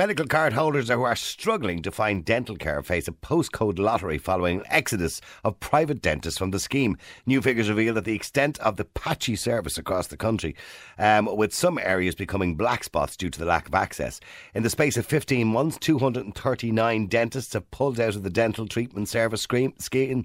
Medical card holders who are struggling to find dental care face a postcode lottery following an exodus of private dentists from the scheme. New figures reveal that the extent of the patchy service across the country, um, with some areas becoming black spots due to the lack of access. In the space of 15 months, 239 dentists have pulled out of the dental treatment service scheme.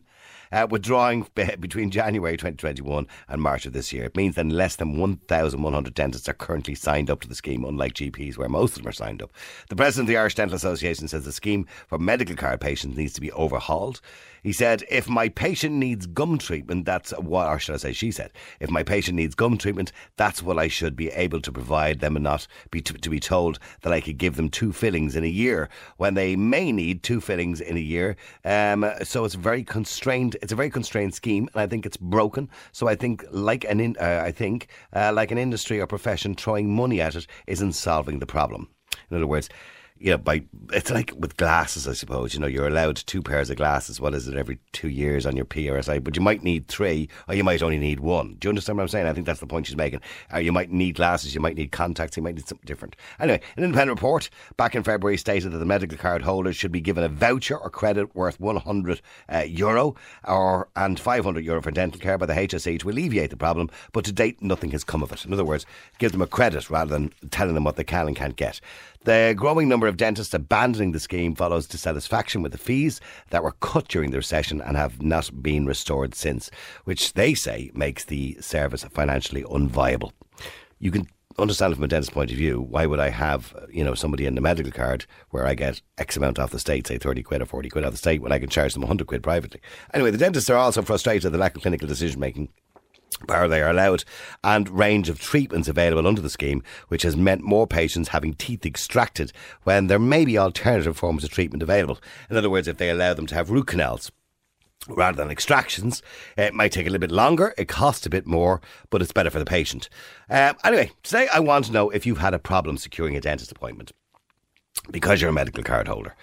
Uh, withdrawing between January 2021 and March of this year. It means that less than 1,100 dentists are currently signed up to the scheme, unlike GPs, where most of them are signed up. The president of the Irish Dental Association says the scheme for medical card patients needs to be overhauled. He said, if my patient needs gum treatment, that's what, or should I say, she said, if my patient needs gum treatment, that's what I should be able to provide them and not be to, to be told that I could give them two fillings in a year when they may need two fillings in a year. Um, so it's very constrained. It's a very constrained scheme, and I think it's broken. So I think, like an in, uh, I think, uh, like an industry or profession, throwing money at it isn't solving the problem. In other words, you know, by it's like with glasses, I suppose. You know, you're allowed two pairs of glasses. What is it every two years on your PRSI? But you might need three, or you might only need one. Do you understand what I'm saying? I think that's the point she's making. Or you might need glasses, you might need contacts, you might need something different. Anyway, an independent report back in February stated that the medical card holders should be given a voucher or credit worth 100 uh, euro or and 500 euro for dental care by the HSE to alleviate the problem. But to date, nothing has come of it. In other words, give them a credit rather than telling them what they can and can't get. The growing number of dentists abandoning the scheme follows dissatisfaction with the fees that were cut during the recession and have not been restored since, which they say makes the service financially unviable. You can understand from a dentist's point of view, why would I have, you know, somebody in the medical card where I get X amount off the state, say 30 quid or 40 quid off the state, when I can charge them 100 quid privately? Anyway, the dentists are also frustrated at the lack of clinical decision making power they are allowed and range of treatments available under the scheme, which has meant more patients having teeth extracted when there may be alternative forms of treatment available. In other words, if they allow them to have root canals, rather than extractions. It might take a little bit longer, it costs a bit more, but it's better for the patient. Um, anyway, today I want to know if you've had a problem securing a dentist appointment because you're a medical card holder.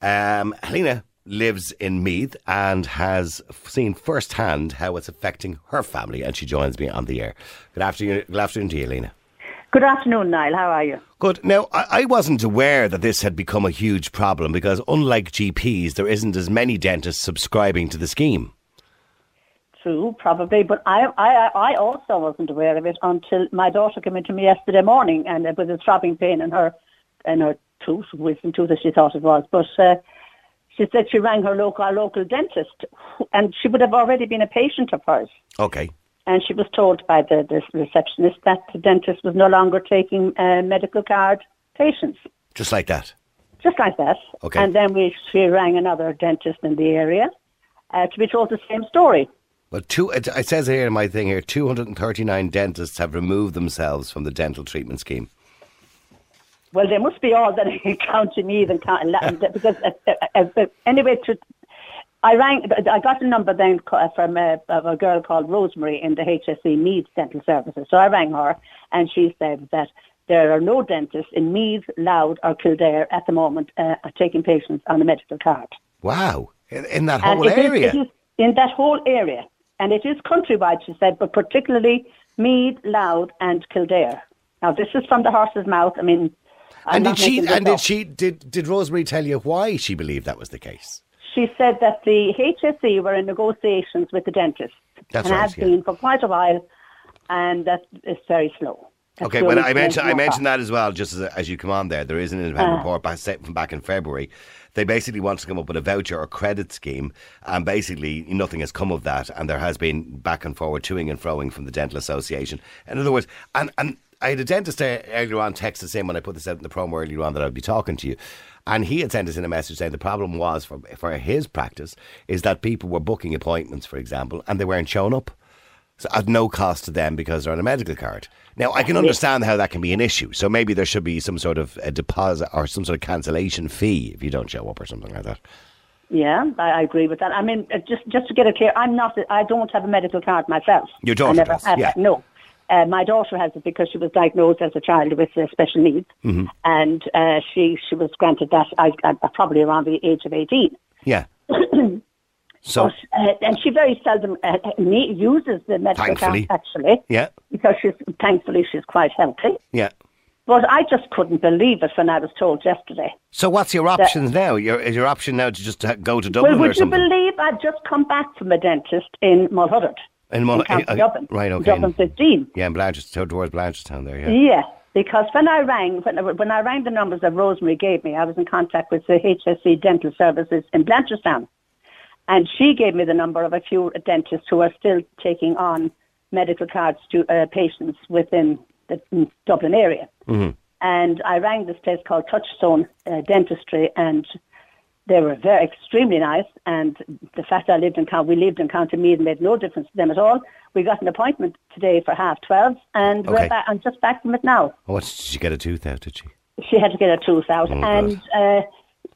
Um, Helena lives in Meath and has seen firsthand how it's affecting her family, and she joins me on the air. Good afternoon, good afternoon to you, Helena. Good afternoon, Niall. How are you? Good. Now, I, I wasn't aware that this had become a huge problem because, unlike GPs, there isn't as many dentists subscribing to the scheme. True, probably, but I, I, I also wasn't aware of it until my daughter came into me yesterday morning, and it was a throbbing pain in her, in her tooth, wisdom tooth, as she thought it was. But uh, she said she rang her local, our local dentist, and she would have already been a patient of hers. Okay. And she was told by the, the receptionist that the dentist was no longer taking uh, medical card patients. Just like that. just like that. Okay. And then we she rang another dentist in the area uh, to be told the same story. But two, it, it says here in my thing here, 239 dentists have removed themselves from the dental treatment scheme. Well, they must be all that counting me and counting Latin because uh, uh, uh, anyway, to, I rang. I got a number then from a, of a girl called Rosemary in the HSE Meath Dental Services. So I rang her, and she said that there are no dentists in Meath, Louth, or Kildare at the moment uh, taking patients on a medical card. Wow. In, in that whole is- area. is in that whole area. And it is countrywide, she said, but particularly Meath, Louth, and Kildare. Now, this is from the horse's mouth. I mean, I'm and did she? And did up. she? Did did Rosemary tell you why she believed that was the case? She said that the HSE were in negotiations with the dentist. That's and right, has yeah. been for quite a while, and that is very slow. That's Okay, well, I mentioned I mentioned that as well. Just as, as you come on there, there is an independent report back, from back in February. They basically want to come up with a voucher or credit scheme, and basically nothing has come of that. And there has been back and forward, toing and froing from the dental association. In other words, and and I had a dentist earlier on text the same when I put this out in the promo earlier on that I'd be talking to you. And he had sent us in a message saying the problem was for for his practice is that people were booking appointments, for example, and they weren't showing up. So at no cost to them because they're on a medical card. Now, I can understand how that can be an issue. So maybe there should be some sort of a deposit or some sort of cancellation fee if you don't show up or something like that. Yeah, I, agree with that. I mean, uh, just just to get it clear, I'm not. I don't have a medical card myself. Your daughter I never does, had yeah. that, No, Uh, my daughter has it because she was diagnosed as a child with uh, special needs, Mm-hmm. and uh, she she was granted that I, I, probably around the age of eighteen. Yeah. so, But, uh, and she very seldom uh, uses the medical Thankfully. actually yeah, because she's thankfully she's quite healthy. yeah. But I just couldn't believe it when I was told yesterday. So what's your options now? Your is your option now to just uh, go to Dublin well, would you believe I've just come back from a dentist in Mulhuddart, In Mul- in County uh, Dublin, right, okay. Dublin 15. yeah, in Blanchardstown, towards Blanchardstown there. Yeah. Yeah, because when I rang, when, I- when I rang the numbers that Rosemary gave me, I was in contact with the HSC Dental Services in Blanchardstown, and she gave me the number of a few dentists who are still taking on medical cards to uh, patients within the Dublin area. And I rang this place called Touchstone uh, Dentistry, and they were very extremely nice. And the fact that I lived in County, we lived in County Meath made no difference to them at all. We got an appointment today for half twelve, and Okay. we're back, I'm just back from it now. Oh, what, did she get a tooth out? Did she? She had to get a tooth out, Oh, and uh,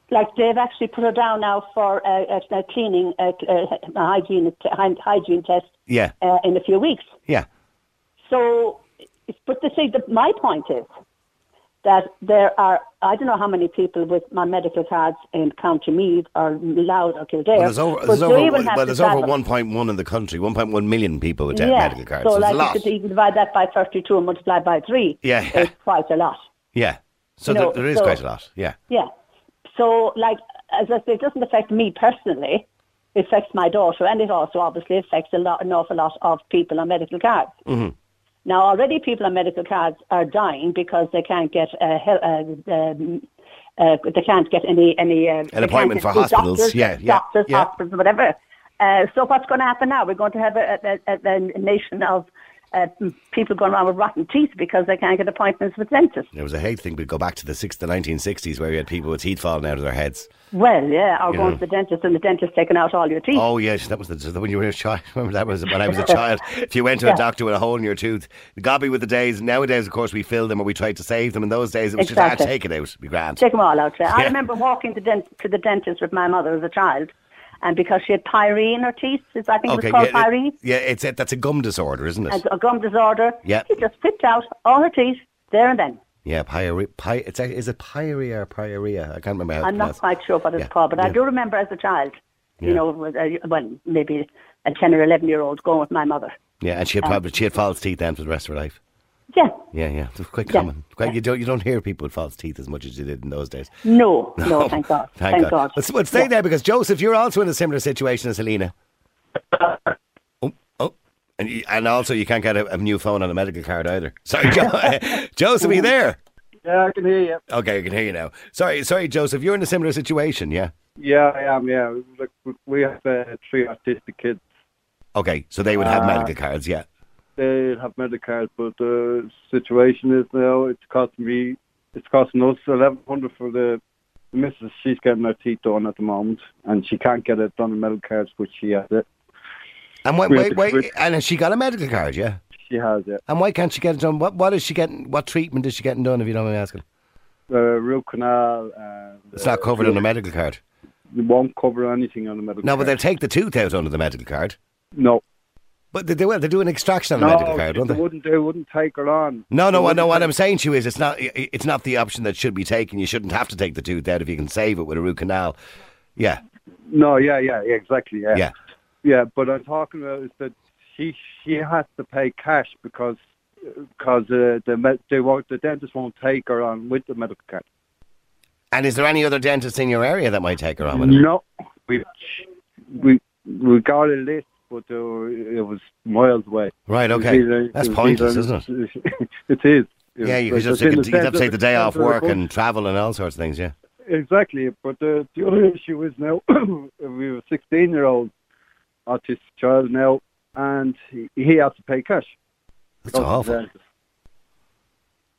like they've actually put her down now for uh, a, a cleaning, uh, uh, a hygiene, a hygiene test Yeah, uh, in a few weeks. yeah. So, but the see, the, my point is that there are I don't know how many people with my medical cards in County Meath or Louth or Kildare. Well, there's over, there's over, well, there's over 1.1 in the country, 1.1 million people with yeah. medical cards. So, So, like a you could even divide that by 32 and multiply by three. Yeah, yeah. it's quite a lot. Yeah. So You know, there, there is so- quite a lot. Yeah. Yeah. So, like, as I say, it doesn't affect me personally. It affects my daughter, and it also obviously affects a lot, an awful lot of people on medical cards. Mm-hmm. Now, already people on medical cards are dying because they can't get uh, hel- uh, um, uh, they can't get any any uh, can't appointment for hospitals. Doctors, Yeah, yeah, doctors, yeah. hospitals, whatever. Uh, so what's going to happen now? We're going to have a, a, a, a nation of uh, people going around with rotten teeth because they can't get appointments with dentists. There was a hate thing, but go back to the six, the 1960s where you had people with teeth falling out of their heads. Well, yeah, or You going know. to the dentist and the dentist taking out all your teeth. Oh yes, that was the, when you were a child. Remember that was when I was a child. If you went to a doctor with a hole in your tooth, gobby with the days. Nowadays, of course, we fill them or we try to save them. In those days, it was Exactly. just ah, take it out, be grand. Take them all out. Yeah. I remember walking to, dent- to the dentist with my mother as a child, and because she had pyrene in her teeth, is- I think it was called yeah, pyrene, it- yeah, it's a, that's a gum disorder, isn't it? and a gum disorder. Yeah. She just picked out all her teeth there and then. yeah, pyre, py, it's a, is it pyorrhea or pyorrhea? I can't remember how. I'm not quite sure what it's Yeah, called, but I do remember as a child, Yeah. you know, well, maybe a 10 or 11 year old going with my mother. Yeah, and she had probably she had false teeth then for the rest of her life. Yeah. Yeah, yeah, it's quite Yeah. common. Quite, you don't you don't hear people with false teeth as much as you did in those days. No, no, thank God. Thank, God. Let's, let's stay Yeah. there because Joseph, you're also in a similar situation as Helena. oh, oh, and you, and also you can't get a, a new phone on a medical card either. Sorry, jo- Joseph, are you there? Yeah, I can hear you. Okay, I can hear you now. Sorry, sorry, Joseph, you're in a similar situation, yeah. Yeah, I am. Yeah, Look, we have uh, three autistic kids. Okay, so they would have Uh, medical cards, yeah. They have medical cards, but the situation is now it's costing me. It's costing us eleven hundred for the, the missus. She's getting her teeth done at the moment, and she can't get it done in medical cards, but she has it. And wait, wait, wait, and has she got a medical card, yeah? She has it. And why can't she get it done? What what is she getting? What treatment is she getting done? If you don't mind me asking, uh, The root canal. And, it's not covered on a uh, medical card. It won't cover anything on the medical. Card. No, but they'll take the tooth out under the medical card. no. But they, they will. They do an extraction on No, medical card, they won't they? wouldn't. do. wouldn't take her on. No, no, I know what I'm saying to you is it's not it's not the option that should be taken. You shouldn't have to take the tooth out if you can save it with a root canal. Yeah, No, yeah, yeah, yeah, exactly. Yeah. yeah. Yeah, but I'm talking about is that she she has to pay cash because because uh, the med- they won't the dentist won't take her on with the medical card. And is there any other dentist in your area that might take her on with? No, we we we got a list, but uh, it was miles away. Right, okay. either- That's pointless, either- isn't it? it is. Yeah, you could just take, you'd have to take the day off work and travel and all sorts of things. Yeah. Exactly, but uh, the other issue is now we have a 16 year old autistic child now, and he, he has to pay cash. That's awful.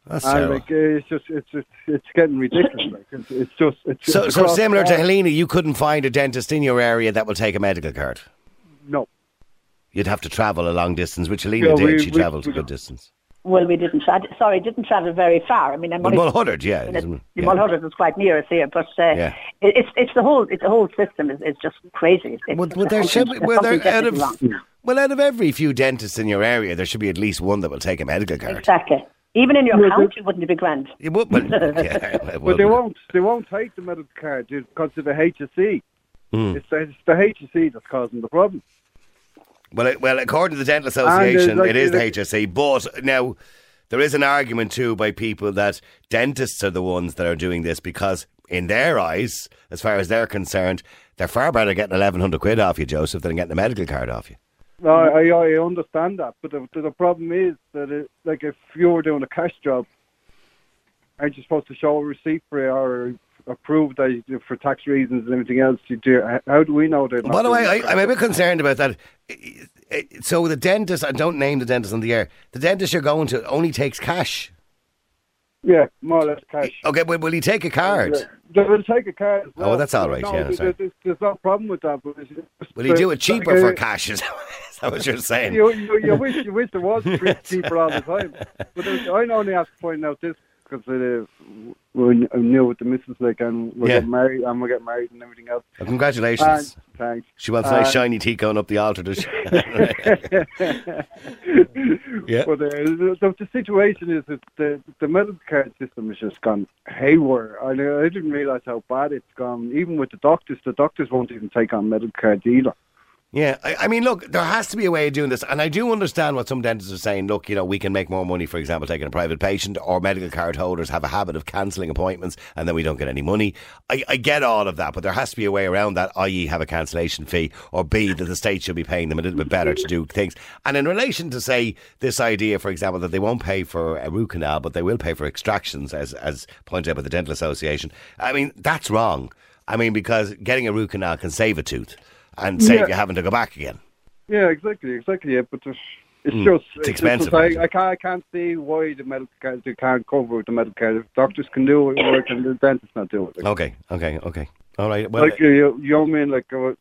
That's And like, uh, it's just it's it's, it's getting ridiculous. like, it's, it's just it's So, so similar to Helena, you couldn't find a dentist in your area that will take a medical card. No, You'd have to travel a long distance, which Helena Yeah, did. we- she we- travelled a good distance. Well, we didn't. Tra- sorry, didn't travel very far. I mean, I'm But only Mulhuddart, yeah. in isn't it, it? Yeah. Mulhuddart is quite near us here, but uh, Yeah. It, it's it's the whole it's the whole system is, is just crazy. It's, Well, it's well, there should be, well, there, out of, well, out of every few dentists in your area, there should be at least one that will take a medical card. Exactly. Even in your Well, county, wouldn't it be grand? It would, but, yeah, it But they won't. They won't take the medical card because of the HSE. Hmm. It's, the, it's the HSE that's causing the problem. Well, it, well, according to the Dental uh, Association, like- it is the HSE. But now, there is an argument too by people that dentists are the ones that are doing this because, in their eyes, as far as they're concerned, they're far better getting eleven hundred quid off you, Joseph, than getting a medical card off you. No, I, I understand that, but the, the problem is that, it, like, if you were doing a cash job, aren't you supposed to show a receipt for it or approve that you- for tax reasons and everything else? You do. How do we know they're not? By the way, I, I'm a bit concerned about that. So the dentist, I don't name the dentist on the air. The dentist you're going to only takes cash. Yeah, more or less cash. Okay, well, will he take a card? They will take a card. As Oh, that's all right, No, yeah, there's, there's, there's no problem with that. Will he do it cheaper like, for cash? Is that what you're saying? You, you, you wish you wish there was cheaper all the time. But I only have to point out this because uh, we're new with the missus, like, and we're Yeah. getting married, and we're getting married and everything else. Well, congratulations. And, thanks. she wants a nice uh, shiny teeth going up the altar, does she? Yeah. But uh, the, the, the situation is that the, the medical card system has just gone haywire. I, I didn't realise how bad it's gone. Even with the doctors, the doctors won't even take on medical cards either. Yeah, I, I mean, look, there has to be a way of doing this, and I do understand what some dentists are saying. Look, you know, we can make more money, for example, taking a private patient, or medical card holders have a habit of cancelling appointments, and then we don't get any money. I, I get all of that, but there has to be a way around that, i.e., have a cancellation fee, or B, that the state should be paying them a little bit better to do things. And in relation to say this idea, for example, that they won't pay for a root canal, but they will pay for extractions, as as pointed out by the Dental Association. I mean, that's wrong. I mean, because getting a root canal can save a tooth and save Yeah. you having to go back again. Yeah, exactly, exactly. Yeah, but it's Mm. just It's just expensive, I. I can't, I can't see why the medical they can't cover the medical doctors can do it, why can the dentists not do it? Like, Okay, okay, okay. All right. Well, like you, you know what I mean? Like uh,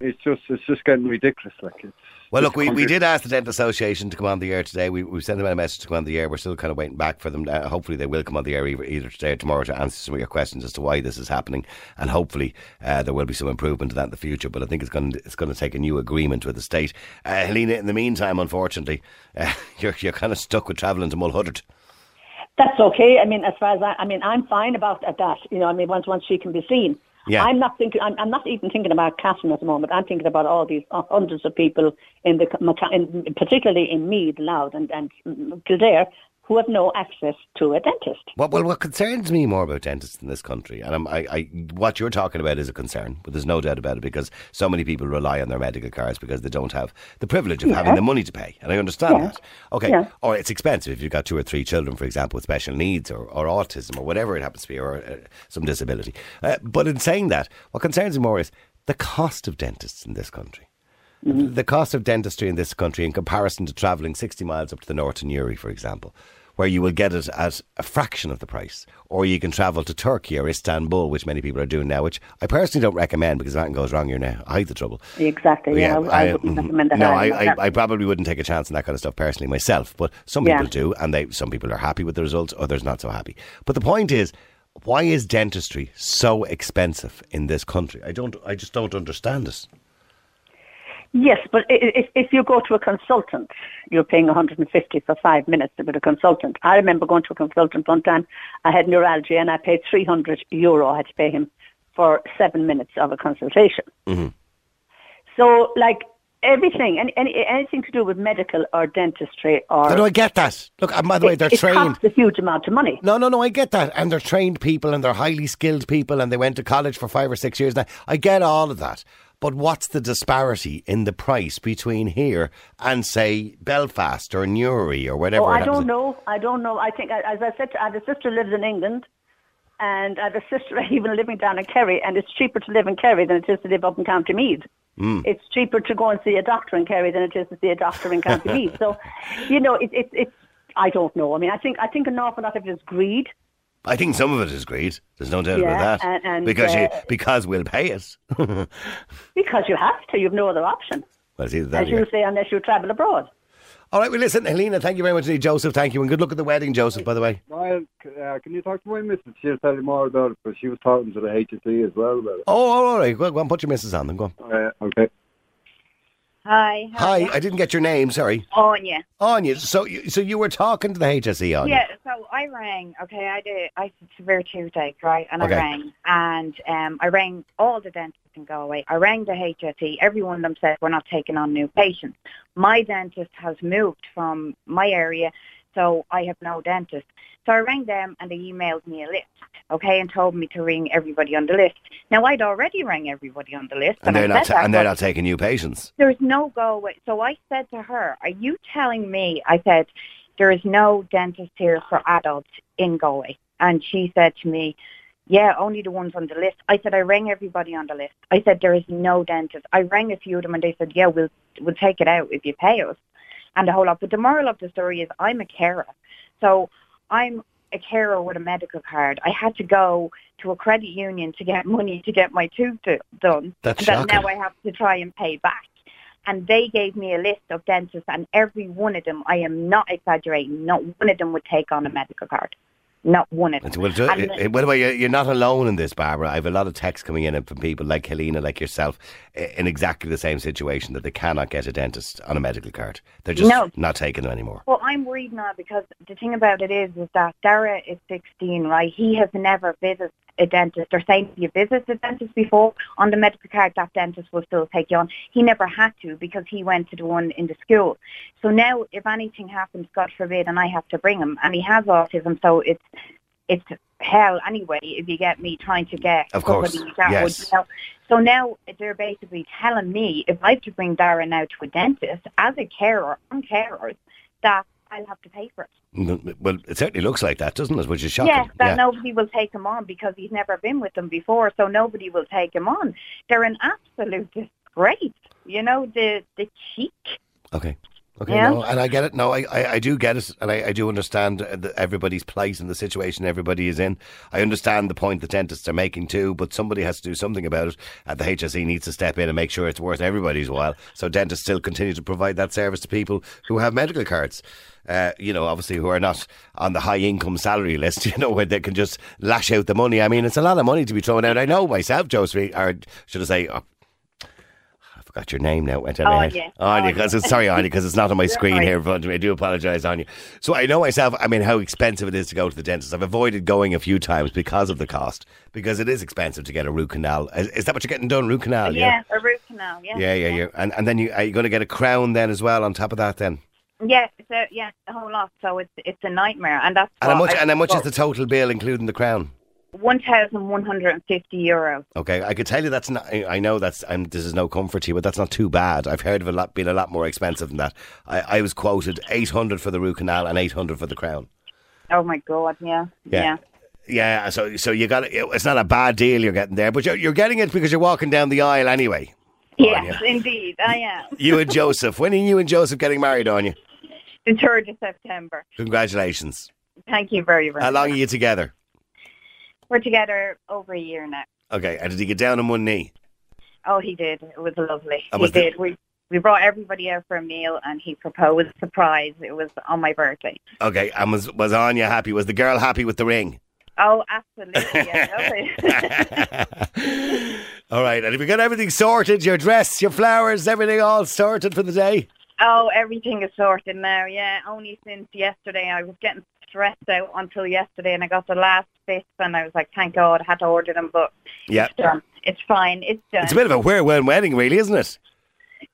it's just it's just getting ridiculous. Like it's well, look, we, we did ask the Dental Association to come on the air today. We, we sent them a message to come on the air. We're still kind of waiting back for them. Uh, hopefully, they will come on the air either, either today or tomorrow to answer some of your questions as to why this is happening. And hopefully, uh, there will be some improvement to that in the future. But I think it's going to, it's going to take a new agreement with the state. Uh, Helena, in the meantime, unfortunately, uh, you're, you're kind of stuck with travelling to Mulhuddart. That's okay. I mean, as far as I, I mean, I'm fine about that. You know, I mean, once once she can be seen. Yeah. I'm not thinking. I'm, I'm not even thinking about Catherine at the moment. I'm thinking about all these uh, hundreds of people in the, in, particularly in Meath, Louth, and and Kildare, who have no access to a dentist. Well, well, what concerns me more about dentists in this country, and I'm, I, I, what you're talking about is a concern, but there's no doubt about it because so many people rely on their medical cards because they don't have the privilege of having the money to pay, and I understand Yeah. that. Okay, Yeah. or it's expensive if you've got two or three children, for example, with special needs or, or autism or whatever it happens to be, or uh, some disability. Uh, but in saying that, what concerns me more is the cost of dentists in this country. The cost of dentistry in this country in comparison to travelling 60 miles up to the north to Newry, for example, where you will get it at a fraction of the price. Or you can travel to Turkey or Istanbul, which many people are doing now, which I personally don't recommend because if anything goes wrong, you're now height the trouble. Exactly. Yeah, I, I wouldn't mhm. recommend that. No. I, I, I probably wouldn't take a chance on that kind of stuff personally myself, but some Yeah. people do, and they some people are happy with the results, others not so happy. But the point is, why is dentistry so expensive in this country? I don't, I just don't understand it. Yes, but if, if you go to a consultant, you're paying 150 for five minutes with a consultant. I remember going to a consultant one time. I had neuralgia and I paid 300 euro. I had to pay him for seven minutes of a consultation. Mm-hmm. So, like everything, any, any, anything to do with medical or dentistry or No, no, I get that. Look, and by the way, they're it, it trained. costs a huge amount of money. No, no, no, I get that. And they're trained people and they're highly skilled people and they went to college for five or six years now. I get all of that. But what's the disparity in the price between here and, say, Belfast or Newry or whatever? Oh, I don't know. I don't know. I think, as I said, I have a sister who lives in England, and I have a sister even living down in Kerry, and it's cheaper to live in Kerry than it is to live up in County Meath. Hmm. It's cheaper to go and see a doctor in Kerry than it is to see a doctor in County Meath. So, you know, it, it, it's. I don't know. I mean, I think I think an awful lot of it is greed. I think some of it is greed. There's no doubt Yeah, about that. and- and, because you, uh, because we'll pay it. Because you have to, you've no other option. well, it's either that As or you're- say, unless you travel abroad. All right, well, listen, Helena, thank you very much indeed. Joseph, thank you. And good luck at the wedding, Joseph, by the way. Niall, c- uh, can you talk to my missus? She'll tell you more about it, but she was talking to the HSE as well about it. Oh, all right. Go, go on, put your missus on then. Go on. Uh, okay. Hi. Hi, I didn't get your name, sorry. Anya. Anya, so you, so you were talking to the HSE, Anya? Yeah, so I rang, okay, I did, I had severe toothache, right, and Okay. I rang, and um, I rang all the dentists in Galway. I rang the HSE, every one of them said we're not taking on new patients. My dentist has moved from my area, so I have no dentist. So I rang them and they emailed me a list, okay, and told me to ring everybody on the list. Now I'd already rang everybody on the list, And I they're not ta- that, and they're not taking new patients. there's no go away. So I said to her, "Are you telling me?" I said, "There is no dentist here for adults in Galway," and she said to me, "Yeah, only the ones on the list." I said, "I rang everybody on the list." I said, "There is no dentist." I rang a few of them, and they said, "Yeah, we'll we'll take it out if you pay us," and the whole lot. But the moral of the story is, I'm a carer, so I'm a carer with a medical card. I had to go to a credit union to get money to get my tooth do- done That's that shocking. now I have to try and pay back. And they gave me a list of dentists, and every one of them, I am not exaggerating, not one of them would take on a medical card. Not one of them. Well, do- And- eh, by the way, you're- not alone in this, Barbara. I have a lot of texts coming in from people like Helena, like yourself, in exactly the same situation that they cannot get a dentist on a medical card. They're just No. not taking them anymore. Well, I'm worried now because the thing about it is, is that Dara is 16, right? He has never visited a dentist or saying you visited a dentist before on the medical card, that dentist will still take you on. He never had to because he went to the one in the school. So now, if anything happens, God forbid, and I have to bring him, and he has autism, so it's it's hell anyway. If you get me trying to get Of course, that yes. would, you know. So now they're basically telling me if I have to bring Dara now to a dentist as a carer on carers that I'll have to pay for it. Well, it certainly looks like that, doesn't it? Which is shocking. Yes, that nobody will take him on because he's never been with them before, so nobody will take him on. They're an absolute disgrace. You know, the the cheek. Okay. Okay, Yeah. no, and I get it. No, I, I, I do get it, and I, I do understand the, everybody's plight and the situation everybody is in. I understand the point the dentists are making too, but somebody has to do something about it. And the HSE needs to step in and make sure it's worth everybody's while. So dentists still continue to provide that service to people who have medical cards. Uh, you know, obviously who are not on the high income salary list. You know, where they can just lash out the money. I mean, it's a lot of money to be thrown out. I know myself, Street, or should I say? Oh, forgot your name now. Went out oh, of my head. Anya. Anya, because it's sorry, Anya, because it's not on my screen here in front of me. I do apologise, Anya. So I know myself. I mean, how expensive it is to go to the dentist. I've avoided going a few times because of the cost, because it is expensive to get a root canal. Is, is that what you're getting done? Root canal? yeah, a root canal. Yeah, Yeah, yeah, yeah. And and then you are you going to get a crown then as well on top of that then? Yeah, so yeah, a whole lot. So it's it's a nightmare, and that's And how much I- and how much is the total bill including the crown? One thousand one hundred and fifty euros. Okay, I could tell you that's not. I know that's. I'm, this is no comfort to you, but that's not too bad. I've heard of a lot being a lot more expensive than that. I, I was quoted eight hundred for the root canal and eight hundred for the crown. Oh my god, yeah, Yeah. yeah. Yeah, so so you got it. It's not a bad deal you're getting there, but you're, you're getting it because you're walking down the aisle anyway. Yes, indeed, I am. You and Joseph. When are you and Joseph getting married, on you? The third of September. Congratulations. Thank you very very How long are you together? We're together over a year now. Okay, and did he get down on one knee? Oh, he did. It was lovely. And he was the- did. We we brought everybody out for a meal, and he proposed. Surprise! It was on my birthday. Okay, and was was Anya happy? Was the girl happy with the ring? Oh, absolutely. Yeah, all right, and have you got everything sorted? Your dress, your flowers, everything all sorted for the day? oh, everything is sorted now. Yeah, only since yesterday I was getting stressed out until yesterday, and I got the last bits, and I was like, thank God, I had to order them, but Yeah. it's. It's fine. It's done. It's a bit of a whirlwind wedding, really, isn't it?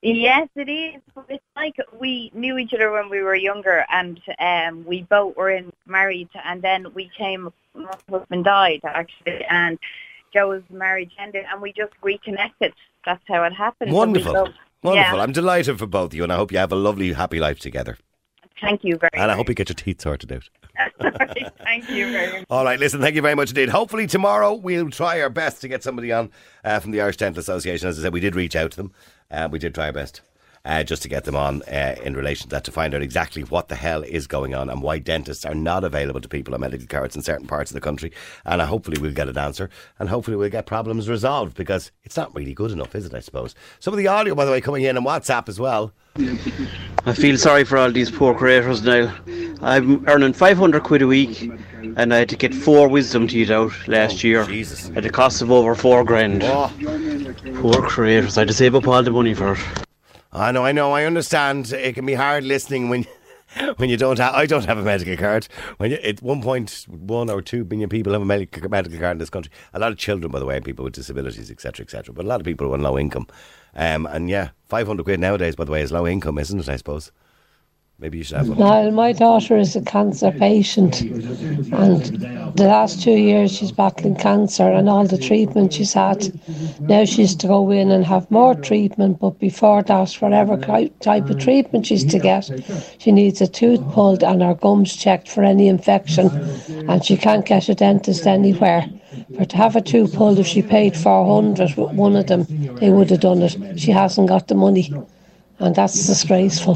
Yes, it is. It's like we knew each other when we were younger, and um, we both were in married, and then we came. My husband died actually, and Joe's marriage ended, and we just reconnected. That's how it happened. Wonderful. both- Wonderful. Yeah. I'm delighted for both of you, and I hope you have a lovely, happy life together. Thank you very much. And I hope you get your teeth sorted out. Thank you very much. All right, listen, thank you very much indeed. Hopefully tomorrow we'll try our best to get somebody on uh, from the Irish Dental Association. As I said, we did reach out to them. Uh, we did try our best. Uh, just to get them on uh, in relation to that to find out exactly what the hell is going on and why dentists are not available to people on medical cards in certain parts of the country. And uh, hopefully we'll get an answer and hopefully we'll get problems resolved because it's not really good enough, is it? I suppose. Some of the audio, by the way, coming in on WhatsApp as well. I feel sorry for all these poor creators now. I'm earning 500 quid a week and I had to get four wisdom teeth out last year Jesus. at a cost of over four grand. Oh, Poor creators, I had to save up all the money for it. I know, I know, I understand. It can be hard listening when. When you don't have, I don't have a medical card. When you, one point, one or two million people have a medical medical card in this country. A lot of children, by the way, people with disabilities, etc., etc. But a lot of people are on low income. Um, and yeah, five hundred quid nowadays, by the way, is low income, isn't it? I suppose. Maybe you should have one. Well, my daughter is a cancer patient, and the last two years she's battling cancer and all the treatment she's had. Now she's to go in and have more treatment, but before that, whatever type of treatment she's to get, she needs a tooth pulled and her gums checked for any infection, and she can't get a dentist anywhere. For to have a tooth pulled, if she paid 400 with one of them, they would have done it. She hasn't got the money, and that's disgraceful.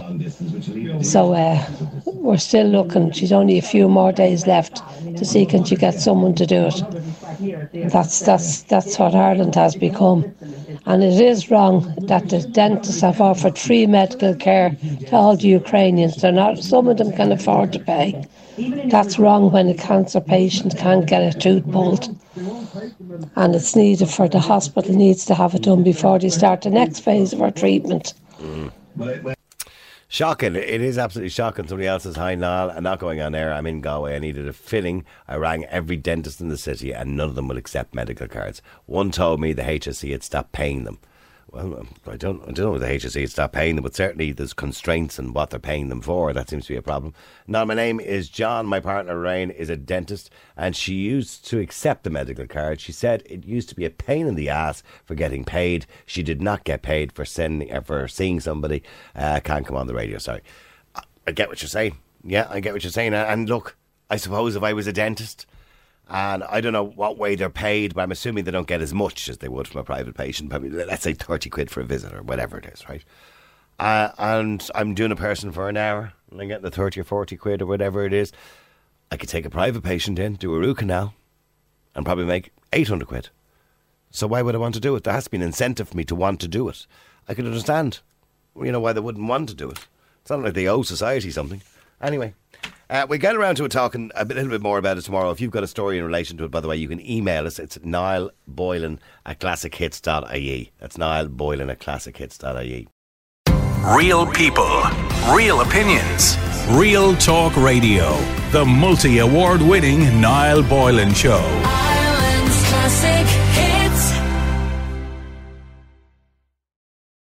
So uh, we're still looking. She's only a few more days left to see can she get someone to do it. That's that's that's what Ireland has become, and it is wrong that the dentists have offered free medical care to all the Ukrainians. They're not. Some of them can afford to pay. That's wrong when a cancer patient can't get a tooth pulled. And it's needed for the hospital needs to have it done before they start the next phase of our treatment. Shocking. It is absolutely shocking. Somebody else says, Hi, Niall. I'm not going on air. I'm in Galway. I needed a filling. I rang every dentist in the city and none of them will accept medical cards. One told me the HSE had stopped paying them. Well, um, I don't, I don't know whether the HSE stopped paying them, but certainly there's constraints in what they're paying them for. That seems to be a problem. Now, my name is John. My partner, Rain, is a dentist and she used to accept the medical card. She said it used to be a pain in the ass for getting paid. She did not get paid for sending, uh, for seeing somebody. Uh, can't come on the radio, sorry. I, I get what you're saying. Yeah, I get what you're saying. And look, I suppose if I was a dentist, and I don't know what way they're paid, but I'm assuming they don't get as much as they would from a private patient. Probably, let's say 30 quid for a visit or whatever it is, right? Uh, and I'm doing a person for an hour and I'm getting the 30 or 40 quid or whatever it is. I could take a private patient in, do a root canal, and probably make 800 quid. So why would I want to do it? There has to be an incentive for me to want to do it. I could understand, you know, why they wouldn't want to do it. It's not like they owe society something. Anyway, uh, we get around to talking a little bit more about it tomorrow. If you've got a story in relation to it, by the way, you can email us. It's Niall Boylan at classichits.ie. That's Niall Boylan at classichits.ie. Real people, real opinions, real talk radio. The multi award winning Niall Boylan Show.